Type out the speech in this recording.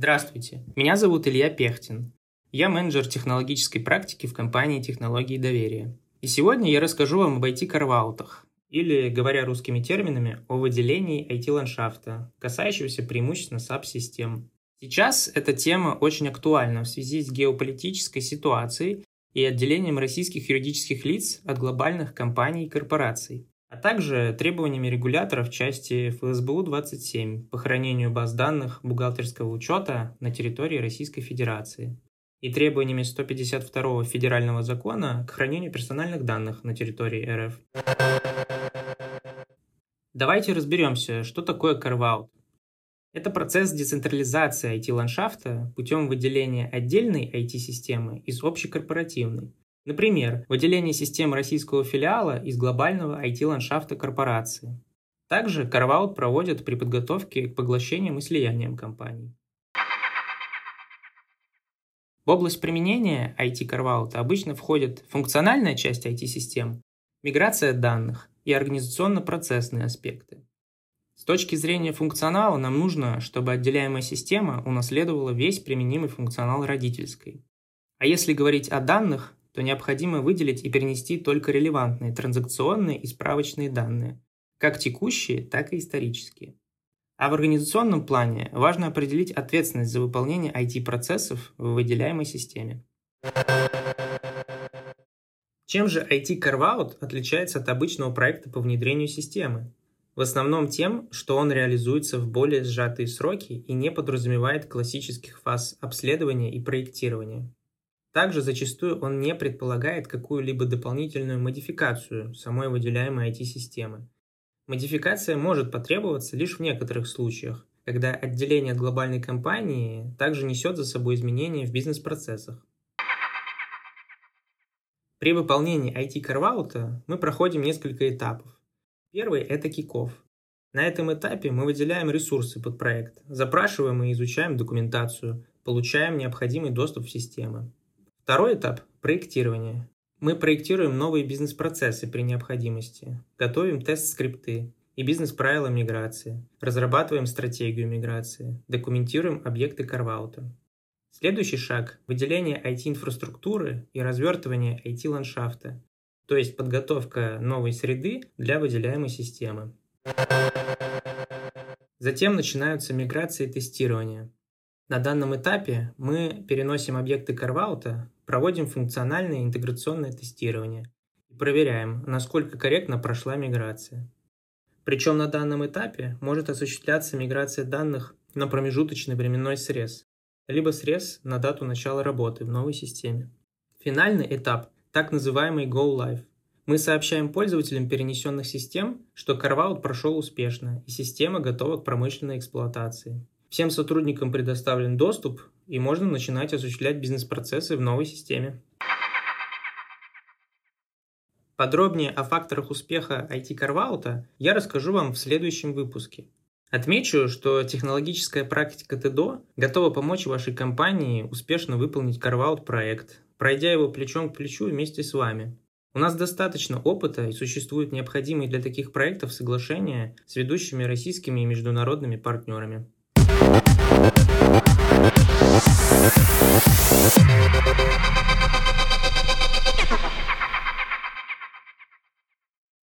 Здравствуйте, меня зовут Илья Пехтин. Я менеджер технологической практики в компании «Технологии доверия». И сегодня я расскажу вам об IT-карваутах, или, говоря русскими терминами, о выделении IT-ландшафта, касающегося преимущественно SAP-систем. Сейчас эта тема очень актуальна в связи с геополитической ситуацией и отделением российских юридических лиц от глобальных компаний и корпораций, а также требованиями регулятора в части ФСБУ-27 по хранению баз данных бухгалтерского учета на территории Российской Федерации и требованиями 152 федерального закона к хранению персональных данных на территории РФ. Давайте разберемся, что такое carve Это процесс децентрализации IT-ландшафта путем выделения отдельной IT-системы из общекорпоративной. Например, выделение систем российского филиала из глобального IT-ландшафта корпорации. Также carve проводят при подготовке к поглощениям и слияниям компаний. В область применения IT-carve обычно входит функциональная часть IT-систем, миграция данных, и организационно-процессные аспекты. С точки зрения функционала нам нужно, чтобы отделяемая система унаследовала весь применимый функционал родительской. А если говорить о данных, то необходимо выделить и перенести только релевантные транзакционные и справочные данные, как текущие, так и исторические. А в организационном плане важно определить ответственность за выполнение IT-процессов в выделяемой системе. Чем же IT Carve-out отличается от обычного проекта по внедрению системы? В основном тем, что он реализуется в более сжатые сроки и не подразумевает классических фаз обследования и проектирования. Также зачастую он не предполагает какую-либо дополнительную модификацию самой выделяемой IT-системы. Модификация может потребоваться лишь в некоторых случаях, когда отделение от глобальной компании также несет за собой изменения в бизнес-процессах. При выполнении IT-карваута мы проходим несколько этапов. Первый – это киков. На этом этапе мы выделяем ресурсы под проект, запрашиваем и изучаем документацию, получаем необходимый доступ в системы. Второй этап – проектирование. Мы проектируем новые бизнес-процессы при необходимости, готовим тест-скрипты и бизнес-правила миграции, разрабатываем стратегию миграции, документируем объекты карваута. Следующий шаг – выделение IT-инфраструктуры и развертывание IT-ландшафта, то есть подготовка новой среды для выделяемой системы. Затем начинаются миграции и тестирование. На данном этапе мы переносим объекты карваута, проводим функциональное интеграционное тестирование и проверяем, насколько корректно прошла миграция. Причем на данном этапе может осуществляться миграция данных на промежуточный временной срез, либо срез на дату начала работы в новой системе. Финальный этап – так называемый Go Live. Мы сообщаем пользователям перенесенных систем, что carve прошел успешно и система готова к промышленной эксплуатации. Всем сотрудникам предоставлен доступ и можно начинать осуществлять бизнес-процессы в новой системе. Подробнее о факторах успеха IT-карваута я расскажу вам в следующем выпуске – Отмечу, что технологическая практика ТДО готова помочь вашей компании успешно выполнить карваут проект, пройдя его плечом к плечу вместе с вами. У нас достаточно опыта и существуют необходимые для таких проектов соглашения с ведущими российскими и международными партнерами.